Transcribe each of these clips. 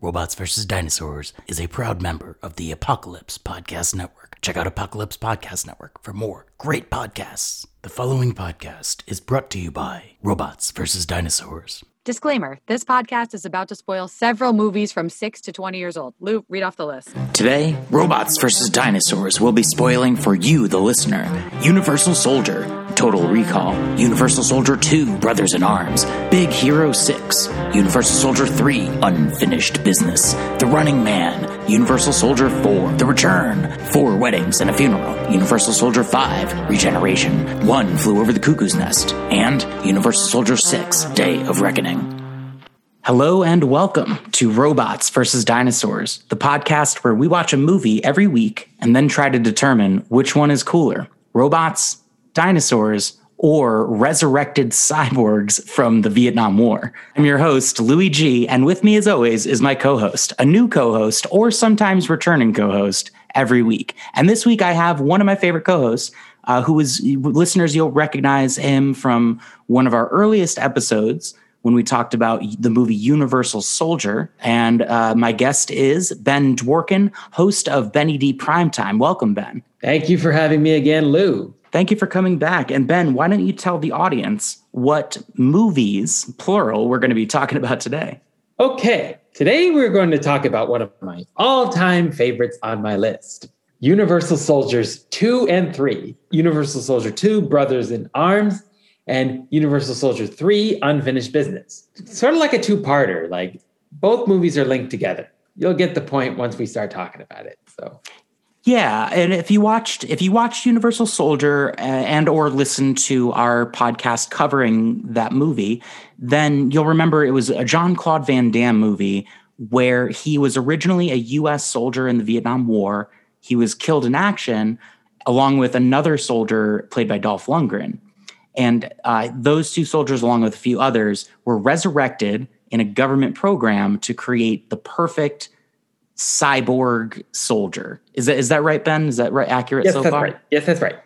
Robots vs. Dinosaurs is a proud member of the Apocalypse Podcast Network. Check out Apocalypse Podcast Network for more great podcasts. The following podcast is brought to you by Robots vs. Dinosaurs. Disclaimer this podcast is about to spoil several movies from 6 to 20 years old. Lou, read off the list. Today, Robots vs. Dinosaurs will be spoiling for you, the listener. Universal Soldier, Total Recall, Universal Soldier 2, Brothers in Arms, Big Hero 6, Universal Soldier 3, Unfinished Business, The Running Man, Universal Soldier 4, The Return, Four Weddings and a Funeral, Universal Soldier 5, Regeneration, One Flew Over the Cuckoo's Nest, and Universal Soldier 6, Day of Reckoning. Hello and welcome to Robots versus Dinosaurs, the podcast where we watch a movie every week and then try to determine which one is cooler robots, dinosaurs, or resurrected cyborgs from the Vietnam War. I'm your host, Louis G, and with me, as always, is my co host, a new co host, or sometimes returning co host every week. And this week, I have one of my favorite co hosts. Uh, who is listeners? You'll recognize him from one of our earliest episodes, when we talked about the movie Universal Soldier. And uh, my guest is Ben Dworkin, host of Benny D Primetime. Welcome, Ben. Thank you for having me again, Lou. Thank you for coming back. And Ben, why don't you tell the audience what movies, plural, we're going to be talking about today? Okay, today we're going to talk about one of my all time favorites on my list Universal Soldiers 2 and 3. Universal Soldier 2, Brothers in Arms, and Universal Soldier 3 Unfinished Business. sort of like a two-parter, like both movies are linked together. You'll get the point once we start talking about it. So yeah, and if you watched if you watched Universal Soldier uh, and or listened to our podcast covering that movie, then you'll remember it was a Jean Claude Van Damme movie where he was originally a U.S. soldier in the Vietnam War. He was killed in action along with another soldier played by Dolph Lundgren. And uh, those two soldiers, along with a few others, were resurrected in a government program to create the perfect cyborg soldier. Is that is that right, Ben? Is that right? Accurate yes, so that's far? Right. Yes, that's right.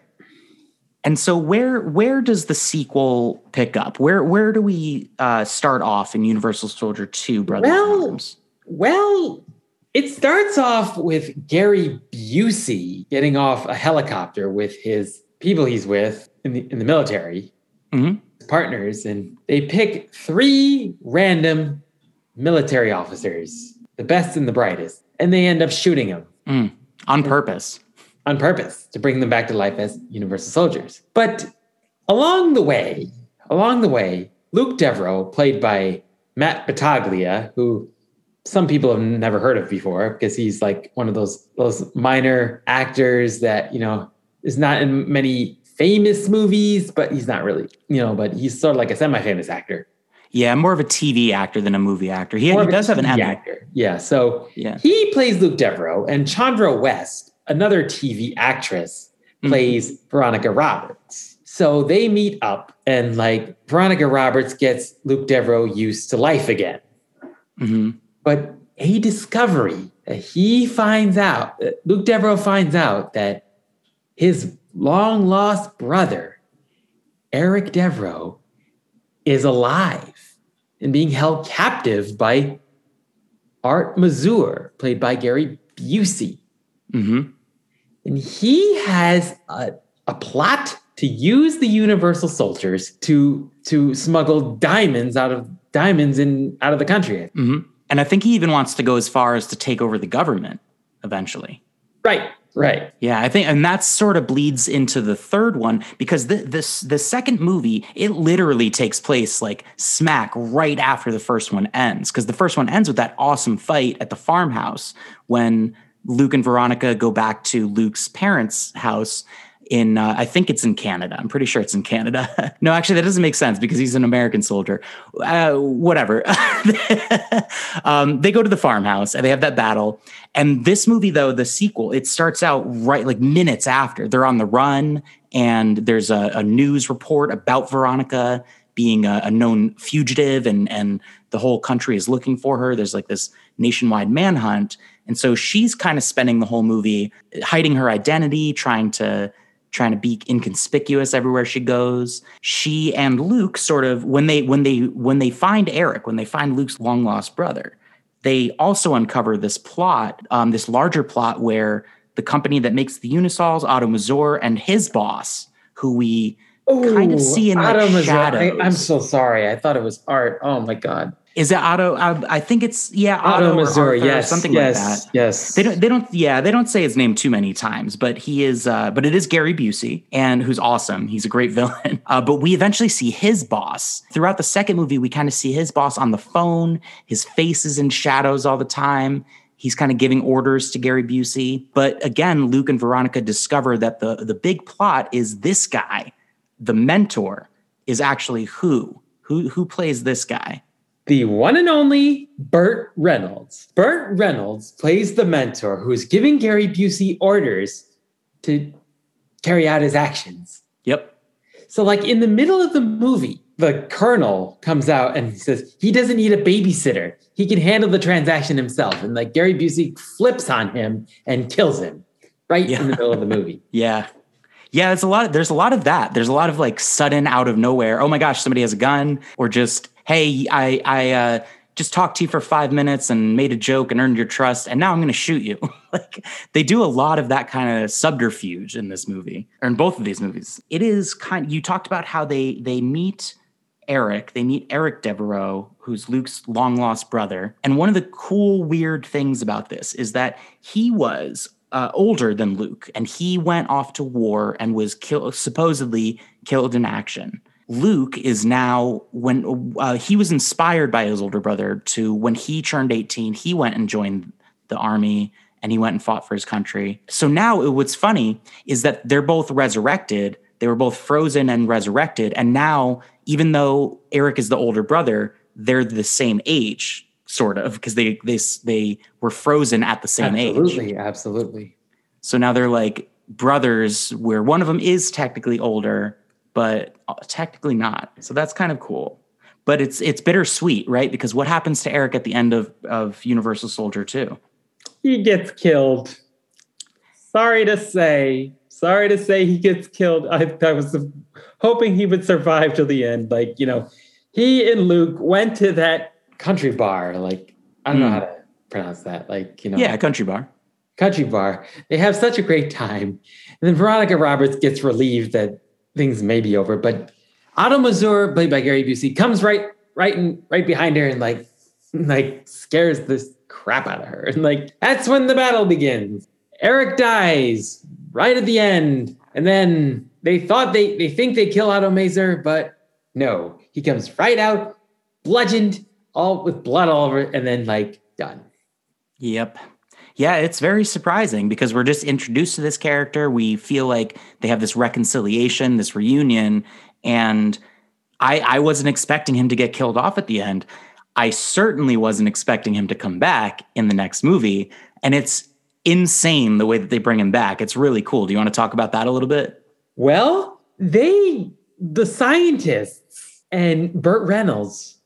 And so, where where does the sequel pick up? Where where do we uh, start off in Universal Soldier Two, Brothers well, Arms? Well, it starts off with Gary Busey getting off a helicopter with his people he's with in the in the military, mm-hmm. partners, and they pick three random military officers, the best and the brightest, and they end up shooting them mm, on purpose. On purpose to bring them back to life as Universal soldiers. But along the way, along the way, Luke Devereaux, played by Matt Battaglia, who some people have never heard of before because he's like one of those those minor actors that you know is not in many famous movies, but he's not really, you know, but he's sort of like a semi-famous actor. Yeah, more of a TV actor than a movie actor. He, he does have an Emmy. actor. Yeah, so yeah. he plays Luke Devereaux, and Chandra West, another TV actress, plays mm-hmm. Veronica Roberts. So they meet up, and like Veronica Roberts gets Luke Devereaux used to life again. Mm-hmm. But a discovery that he finds out, Luke Devereaux finds out that his long lost brother, Eric Devereaux, is alive and being held captive by Art Mazur, played by Gary Busey. Mm-hmm. And he has a, a plot to use the Universal Soldiers to to smuggle diamonds out of diamonds in out of the country. Mm-hmm. And I think he even wants to go as far as to take over the government eventually. Right. Right. Yeah, I think, and that sort of bleeds into the third one because the this the second movie it literally takes place like smack right after the first one ends because the first one ends with that awesome fight at the farmhouse when Luke and Veronica go back to Luke's parents' house in uh, I think it's in Canada. I'm pretty sure it's in Canada. no, actually, that doesn't make sense because he's an American soldier. Uh, whatever. um, they go to the farmhouse and they have that battle. And this movie, though, the sequel, it starts out right like minutes after they're on the run, and there's a, a news report about Veronica being a, a known fugitive, and and the whole country is looking for her. There's like this nationwide manhunt. And so she's kind of spending the whole movie hiding her identity, trying to trying to be inconspicuous everywhere she goes. She and Luke sort of when they when they when they find Eric, when they find Luke's long lost brother, they also uncover this plot, um, this larger plot where the company that makes the Unisols, Otto Mazur, and his boss, who we kind of see in the shadows. I, am so sorry. I thought it was art. Oh my god. Is it Otto? I, I think it's yeah, Otto, Otto, Missouri. Arthur Yes, something yes, like that. Yes. They don't. They don't. Yeah, they don't say his name too many times, but he is. Uh, but it is Gary Busey, and who's awesome. He's a great villain. Uh, but we eventually see his boss throughout the second movie. We kind of see his boss on the phone. His face is in shadows all the time. He's kind of giving orders to Gary Busey. But again, Luke and Veronica discover that the the big plot is this guy, the mentor, is actually who who who plays this guy. The one and only Burt Reynolds. Burt Reynolds plays the mentor who is giving Gary Busey orders to carry out his actions. Yep. So, like in the middle of the movie, the colonel comes out and he says he doesn't need a babysitter. He can handle the transaction himself. And like Gary Busey flips on him and kills him right Yeah. in the middle of the movie. Yeah. Yeah, there's a lot there's a lot of that. There's a lot of like sudden out of nowhere. Oh my gosh, somebody has a gun or just hey, I I uh just talked to you for 5 minutes and made a joke and earned your trust and now I'm going to shoot you. like they do a lot of that kind of subterfuge in this movie or in both of these movies. It is kind you talked about how they they meet Eric. They meet Eric Devereaux, who's Luke's long lost brother. And one of the cool, weird things about this is that he was uh, older than Luke, and he went off to war and was killed, supposedly killed in action. Luke is now when uh, he was inspired by his older brother to when he turned 18, he went and joined the army and he went and fought for his country. So now it- what's funny is that they're both resurrected. They were both frozen and resurrected. And now, even though Eric is the older brother, they're the same age, sort of, because they they they were frozen at the same age. absolutely, absolutely. So now they're like brothers, where one of them is technically older, but uh, technically not. So that's kind of cool. But it's it's bittersweet, right? Because what happens to Eric at the end of of Universal Soldier 2? He gets killed. Sorry to say. Sorry to say he gets killed. I, I was hoping he would survive till the end. Like, you know, he and Luke went to that country bar. Like, I don't know Hmm. how to pronounce that. Like, you know, Yeah, Country Bar. country bar. They have such a great time. And then Veronica Roberts gets relieved that things may be over. But Otto Mazur, played by Gary Busey, comes right, right, and right behind her and like, like scares the crap out of her. And like that's when the battle begins. Eric dies right at the end, and then they thought they they think they kill Otto Mazur, but no, he comes right out, bludgeoned, all with blood all over, it, and then like done. Yep. Yeah, it's very surprising because we're just introduced to this character. We feel like they have this reconciliation, this reunion, and I I wasn't expecting him to get killed off at the end. I certainly wasn't expecting him to come back in the next movie, and it's insane the way that they bring him back. It's really cool. Do you want to talk about that a little bit? Well, they, the scientists and Burt Reynolds,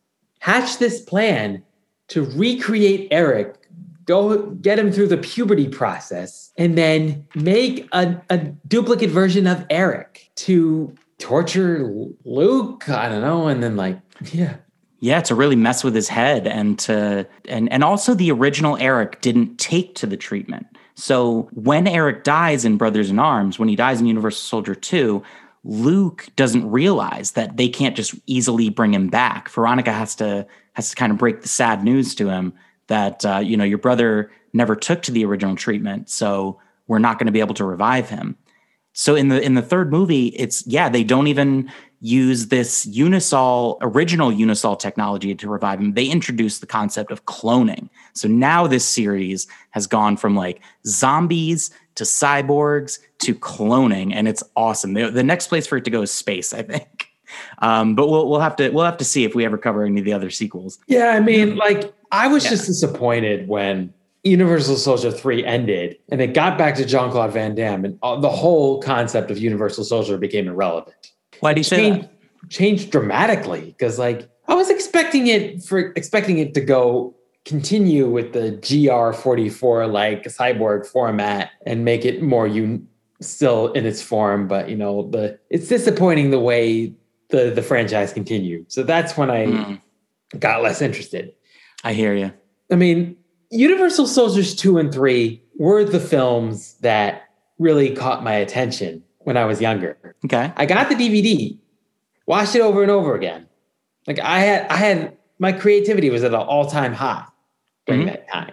hatched this plan to recreate Eric, go get him through the puberty process, and then make a, a duplicate version of Eric to torture Luke. I don't know. And then, like, yeah. Yeah, to really mess with his head and to and and also the original Eric didn't take to the treatment. So when Eric dies in Brothers in Arms, when he dies in Universal Soldier 2, Luke doesn't realize that they can't just easily bring him back. Veronica has to has to kind of break the sad news to him that uh, you know your brother never took to the original treatment, so we're not going to be able to revive him. So in the in the third movie, it's yeah, they don't even use this Unisol original Unisol technology to revive him. They introduced the concept of cloning. So now this series has gone from like zombies to cyborgs to cloning, and it's awesome. The, the next place for it to go is space, I think. Um, but we'll we'll have to we'll have to see if we ever cover any of the other sequels. Yeah, I mean, like, I was Yeah. just disappointed when Universal Soldier 3 ended and it got back to Jean Claude Van Damme, and all, the whole concept of Universal Soldier became irrelevant. Why do you say Changed, that? changed dramatically because, like, I was expecting it for expecting it to go continue with the GR44 like cyborg format and make it more un- still in its form, but you know, the it's disappointing the way the the franchise continued. So that's when I Mm, got less interested. I hear you. I mean, Universal Soldiers 2 and 3 were the films that really caught my attention when I was younger. Okay. I got the DVD, watched it over and over again. Like I had I had my creativity was at an all-time high during Mhm. that time.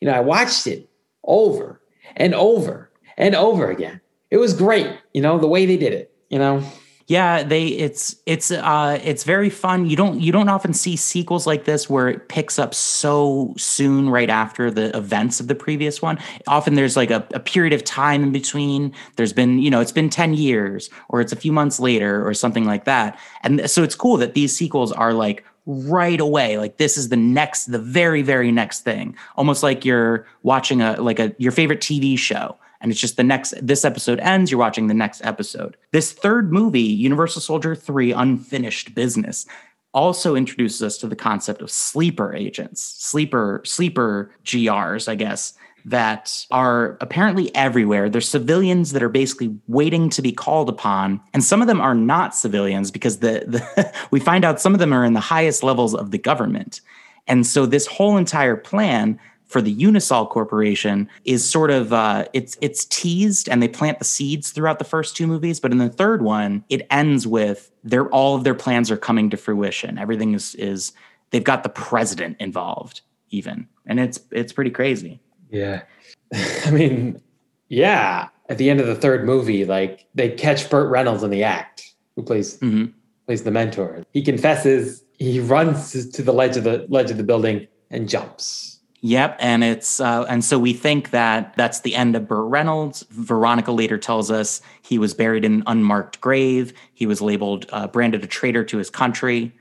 You know, I watched it over and over and over again. It was great, you know, the way they did it, you know. Yeah, they it's it's uh it's very fun. You don't you don't often see sequels like this where it picks up so soon right after the events of the previous one. Often there's like a, a period of time in between. There's been, you know, it's been 10 years or it's a few months later or something like that. And so it's cool that these sequels are like right away. Like this is the next the very very next thing. Almost like you're watching a like a your favorite TV show and it's just the next this episode ends you're watching the next episode this third movie universal soldier 3 unfinished business also introduces us to the concept of sleeper agents sleeper sleeper grs i guess that are apparently everywhere. They're civilians that are basically waiting to be called upon. And some of them are not civilians because the, the we find out some of them are in the highest levels of the government. And so this whole entire plan for the Unisol Corporation is sort of uh, it's it's teased and they plant the seeds throughout the first two movies, but in the third one, it ends with their all of their plans are coming to fruition. Everything is is they've got the president involved even, and it's it's pretty crazy. Yeah. I mean, yeah. At the end of the third movie, like they catch Burt Reynolds in the act, who plays hmm plays the mentor. He confesses, he runs to the ledge of the ledge of the building and jumps. Yep, and it's uh, and so we think that that's the end of Burt Reynolds. Veronica later tells us he was buried in an unmarked grave. He was labeled uh, branded a traitor to his country,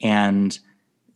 and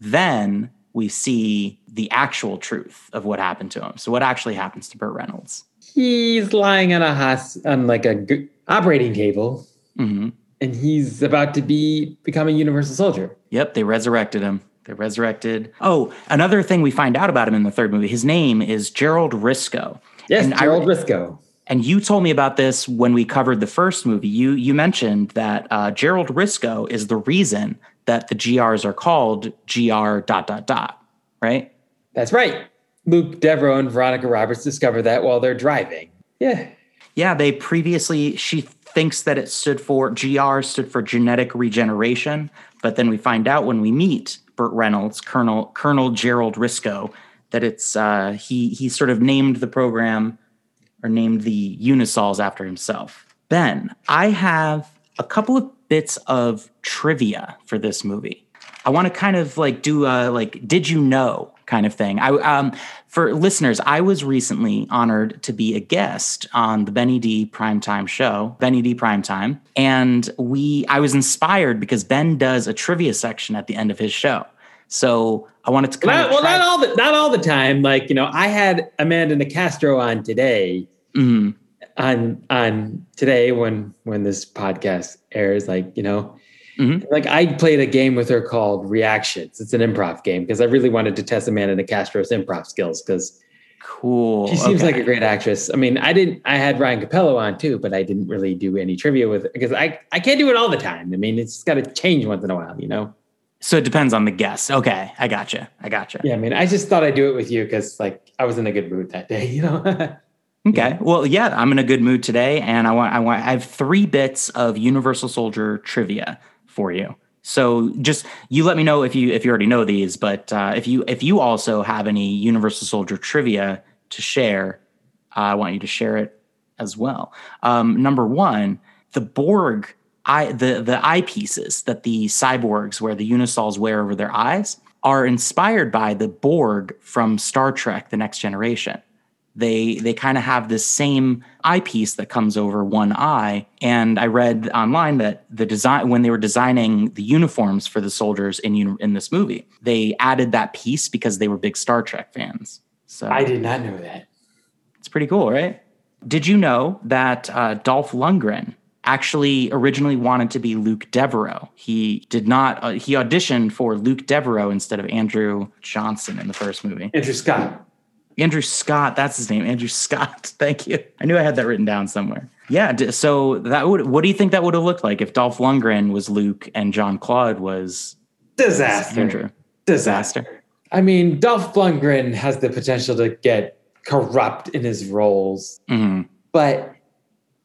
then we see the actual truth of what happened to him. So what actually happens to Burt Reynolds? He's lying on a hos- on like a g- operating table, hmm and he's about to be become a Universal Soldier. Yep, they resurrected him. They resurrected. Oh, another thing we find out about him in the third movie. His name is Gerald Risco. Yes, And I- Gerald Risco. And you told me about this when we covered the first movie. You you mentioned that uh, Gerald Risco is the reason that the GRs are called GR dot dot dot, right? That's right. Luke Devereaux and Veronica Roberts discover that while they're driving. Yeah. Yeah, they previously she thinks that it stood for GR stood for genetic regeneration, but then we find out when we meet Burt Reynolds, Colonel Colonel Gerald Risco, that it's uh, he he sort of named the program or named the Unisols after himself. Ben, I have a couple of bits of trivia for this movie. I want to kind of like do a like did you know kind of thing. I um for listeners, I was recently honored to be a guest on the Benny D Primetime show, Benny D Primetime, and we I was inspired because Ben does a trivia section at the end of his show. So I wanted to Not, well, not all the not all the time. Like you know, I had Amanda Nicastro on today. Mhm. On on today when when this podcast airs, like you know, Mhm. like I played a game with her called Reactions. It's an improv game because I really wanted to test Amanda Nicastro's improv skills because cool. she seems Okay. like a great actress. I mean, I didn't. I had Ryan Capello on too, but I didn't really do any trivia with it because I I can't do it all the time. I mean, it's got to change once in a while, you know. So it depends on the guest. Okay, I gotcha. I gotcha. Yeah, I mean, I just thought I'd do it with you because like I was in a good mood that day, you know. Okay. Well, yeah, I'm in a good mood today, and I want I want I have three bits of Universal Soldier trivia for you. So just you let me know if you if you already know these, but uh, if you if you also have any Universal Soldier trivia to share, uh, I want you to share it as well. Um, number one, the Borg the the eyepieces that the cyborgs wear, the Unisols wear over their eyes, are inspired by the Borg from Star Trek: The Next Generation they they kind of have this same eyepiece that comes over one eye. And i read online that the design when they were designing the uniforms for the soldiers in in this movie they added that piece because they were big star trek fans. So I did not know that. it's pretty cool right? Did you know that uh, dolph lundgren actually originally wanted to be luke devereaux? He did not uh, he auditioned for luke devereaux instead of andrew johnson in the first movie. Andrew Scott. Andrew Scott, that's his name. Andrew Scott. Thank you. I knew I had that written down somewhere. Yeah. So that would. What do you think that would have looked like if Dolph Lundgren was Luke and John Claude was Disaster. Andrew? Disaster. Disaster. I mean, Dolph Lundgren has the potential to get corrupt in his roles, Mhm. but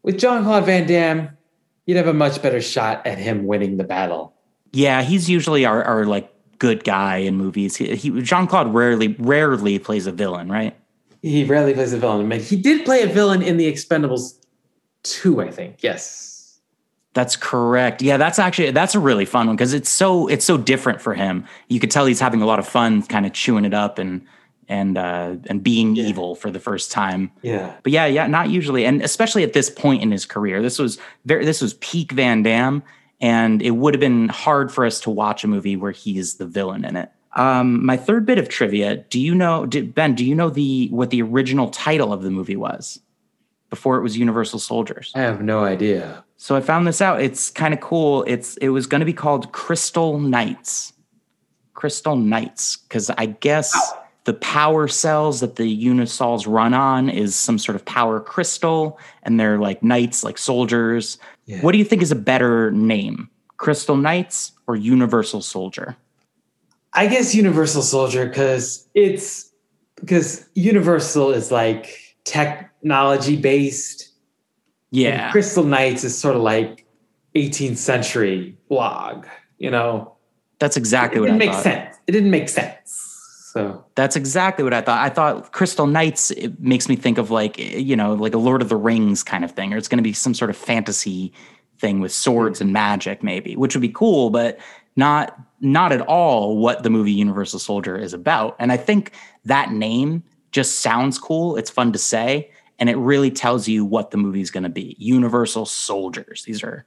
with John Claude Van Damme, you'd have a much better shot at him winning the battle. Yeah, he's usually our, our like good guy in movies. He, he Jean Claude rarely rarely plays a villain, right? He rarely plays a villain. He did play a villain in The Expendables 2, I think. Yes. That's correct. Yeah, that's actually that's a really fun one because it's so it's so different for him. You could tell he's having a lot of fun, kind of chewing it up and and uh, and being Yeah. evil for the first time. Yeah. But yeah, yeah, not usually, and especially at this point in his career, this was very this was peak Van Damme, and it would have been hard for us to watch a movie where he's the villain in it. Um, my third bit of trivia: Do you know, did, Ben? Do you know the what the original title of the movie was before it was Universal Soldiers? I have no idea. So I found this out. It's kind of cool. It's it was going to be called Crystal Knights. Crystal Knights, because I guess the power cells that the Unisols run on is some sort of power crystal, and they're like knights, like soldiers. Yeah. What do you think is a better name, Crystal Knights or Universal Soldier? I guess Universal Soldier because it's because Universal is like technology based. Yeah, Crystal Knights is sort of like 18th century blog. You know, that's it exactly what didn't make sense. It didn't make sense. So That's exactly what I thought. I thought Crystal Knights it makes me think of like you know like a Lord of the Rings kind of thing, or it's going to be some sort of fantasy thing with swords and magic, maybe, which would be cool, but not not at all what the movie Universal Soldier is about. And I think that name just sounds cool. It's fun to say, and it really tells you what the movie is going to be. Universal Soldiers. These are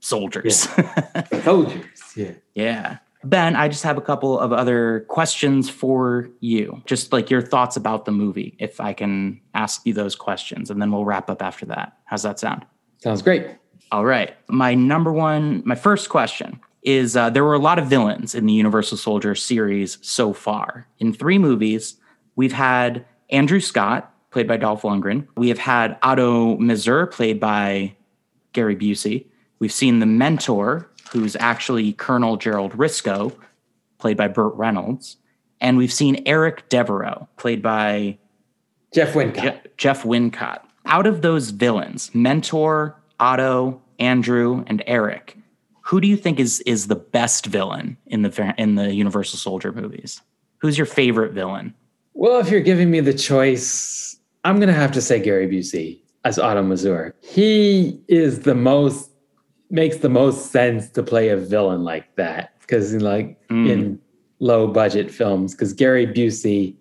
soldiers. soldiers. Yeah. Yeah. Ben, I just have a couple of other questions for you. Just like your thoughts about the movie, if I can ask you those questions, and then we'll wrap up after that. How's that sound? Sounds great. All right. My number one, my first question is uh, there were a lot of villains in the Universal Soldier series so far. In three movies, we've had Andrew Scott, played by Dolph Lundgren. We have had Otto Mazur, played by Gary Busey. We've seen the mentor, who's actually Colonel Gerald Risco, played by Burt Reynolds. And we've seen Eric Devereaux, played by Jeff Wincott. Je- Jeff Wincott. Out of those villains, Mentor, Otto, Andrew, and Eric, who do you think is is the best villain in the in the Universal Soldier movies? Who's your favorite villain? Well, if you're giving me the choice, I'm going to have to say Gary Busey as Otto Mazur. He is the most, makes the most sense to play a villain like that. Because, in like, Mm. in low budget films, because Gary Busey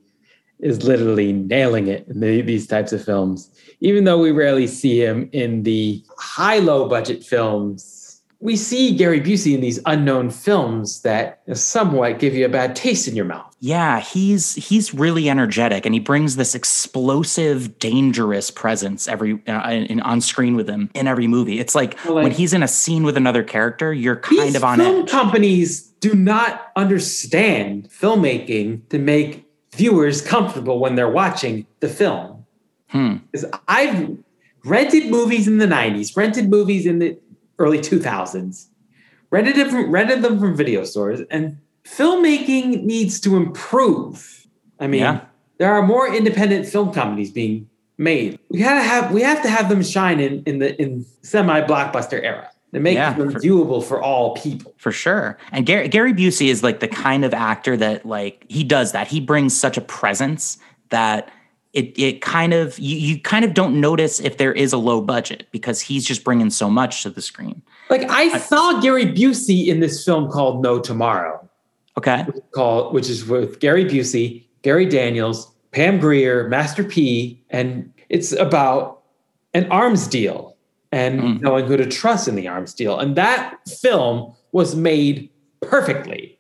is literally nailing it in the, these types of films. Even though we rarely see him in the high low budget films, we see Gary Busey in these unknown films that somewhat give you a bad taste in your mouth. Yeah, he's he's really energetic, and he brings this explosive, dangerous presence every uh, in, on screen with him in every movie. It's like, Well, like- when he's in a scene with another character, you're kind of on film edge. companies do not understand filmmaking to make viewers comfortable when they're watching the film. Hmm. I've rented movies in the 90s, rented movies in the early 2000s, rented them from, rented them from video stores, and filmmaking needs to improve. I mean, Yeah. there are more independent film companies being made. We gotta have we have to have them shine in in the in semi blockbuster era to make Yeah, them for- viewable for all people. For sure. And Gary, Gary Busey is like the kind of actor that like he does that. He brings such a presence that it it kind of you, you kind of don't notice if there is a low budget because he's just bringing so much to the screen. Like I saw Gary Busey in this film called No Tomorrow, Okay. called which is with Gary Busey, Gary Daniels, Pam Grier, Master P, and it's about an arms deal and Mm. knowing who to trust in the arms deal. And that film was made perfectly.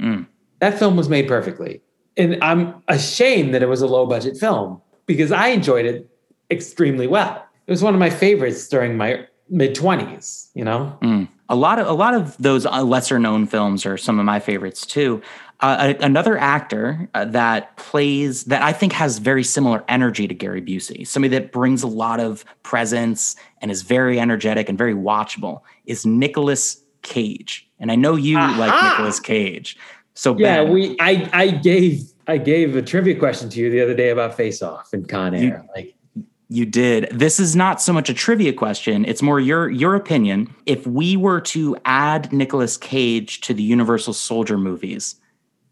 Mm. That film was made perfectly. And I'm ashamed that it was a low budget film because I enjoyed it extremely well. It was one of my favorites during my mid 20s, you know? Mm. A lot of a lot of those uh, lesser known films are some of my favorites too. Uh, a- another actor uh, that plays that I think has very similar energy to Gary Busey, somebody that brings a lot of presence and is very energetic and very watchable, is Nicolas Cage. And I know you like Aha! Nicolas Cage, So yeah, Ben, we I I gave I gave a trivia question to you the other day about Face Off and Con Air. You- like You did. This is not so much a trivia question. It's more your your opinion. If we were to add Nicolas Cage to the Universal Soldier movies,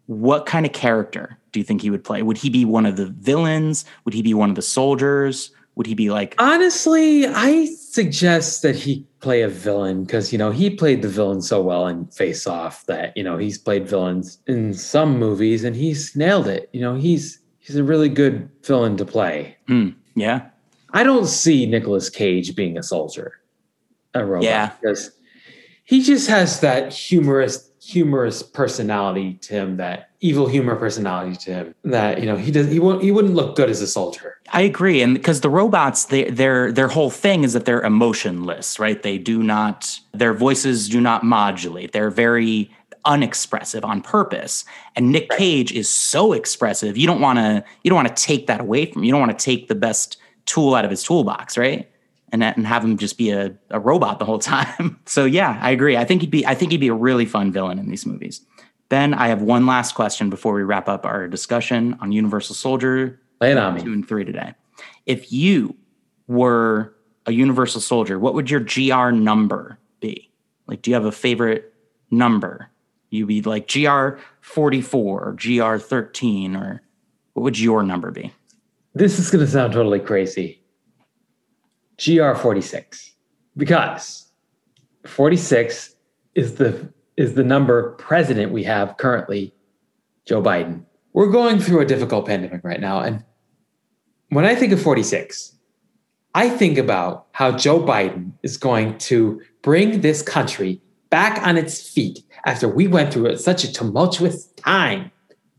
what kind of character do you think he would play? Would he be one of the villains? Would he be one of the soldiers? Would he be like honestly, I suggest that he play a villain because you know he played the villain so well in Face Off that you know he's played villains in some movies and he's nailed it. You know he's he's a really good villain to play. hmm, yeah. I don't see Nicolas Cage being a soldier, a robot, Yeah. because he just has that humorous, humorous personality to him, that evil humor personality to him. That you know he does, he won't, he wouldn't look good as a soldier. I agree, and because the robots, they, their their whole thing is that they're emotionless, right? They do not, their voices do not modulate. They're very unexpressive on purpose. And Nick Cage is so expressive. You don't want to you don't want to take that away from. him. You don't want to take the best tool out of his toolbox, right? And and have him just be a, a robot the whole time. so yeah, I agree. I think he'd be I think he'd be a really fun villain in these movies. Ben, I have one last question before we wrap up our discussion on Universal Soldier Lay it on two me. and three today. If you were a universal soldier, what would your GR number be? Like, do you have a favorite number? You'd be like GR 44 or GR 13, or what would your number be? This is going to sound totally crazy. GR forty six, because forty six is the is the number president we have currently, Joe Biden. We're going through a difficult pandemic right now, and when I think of forty six, I think about how Joe Biden is going to bring this country back on its feet after we went through such a tumultuous time.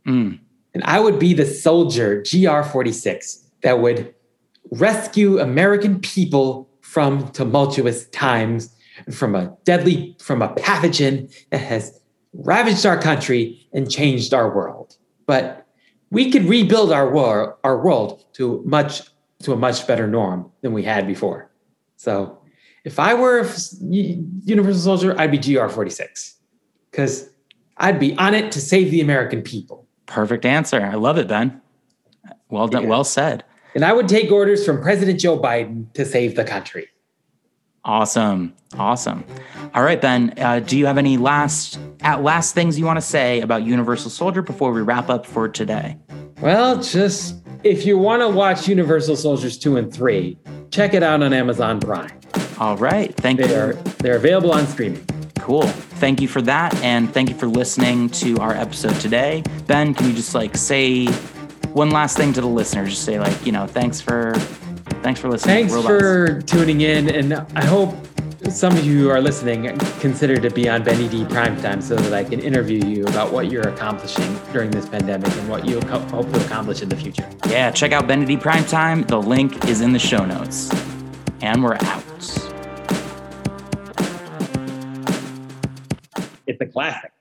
Mm, And I would be the soldier, GR 46, that would rescue American people from tumultuous times, and from a deadly, from a pathogen that has ravaged our country and changed our world. But we could rebuild our world, our world to much to a much better norm than we had before. So if I were a Universal Soldier, I'd be GR 46 because I'd be on it to save the American people. Perfect answer. I love it, Ben. Well done. Yeah. Well said. And I would take orders from President Joe Biden to save the country. Awesome. Awesome. All right, Ben. Uh, do you have any last at last things you want to say about Universal Soldier before we wrap up for today? Well, just if you want to watch Universal Soldiers 2 and 3, check it out on Amazon Prime. All right. Thank you. They're they're available on streaming. Cool. Thank you for that. And thank you for listening to our episode today. Ben, can you just like say one last thing to the listeners? Just say like, you know, thanks for thanks for listening. Thanks for tuning in and I hope some of you who are listening consider to be on Benny D Primetime so that I can interview you about what you're accomplishing during this pandemic and what you hope to accomplish in the future. Yeah, check out Benny D Primetime. The link is in the show notes. And we're out. It's a classic.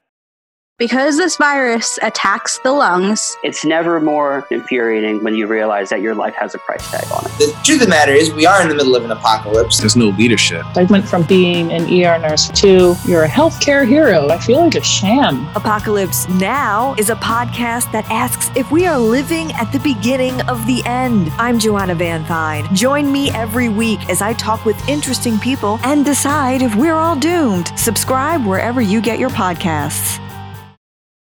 Because this virus attacks the lungs, It's never more infuriating when you realize that your life has a price tag on it. The truth of the matter is, we are in the middle of an apocalypse. There's no leadership. I went from being an ER nurse to you're a healthcare hero. I feel like a sham. Apocalypse Now is a podcast that asks if we are living at the beginning of the end. I'm Joanna Van Fine. Join me every week as I talk with interesting people and decide if we're all doomed. Subscribe wherever you get your podcasts.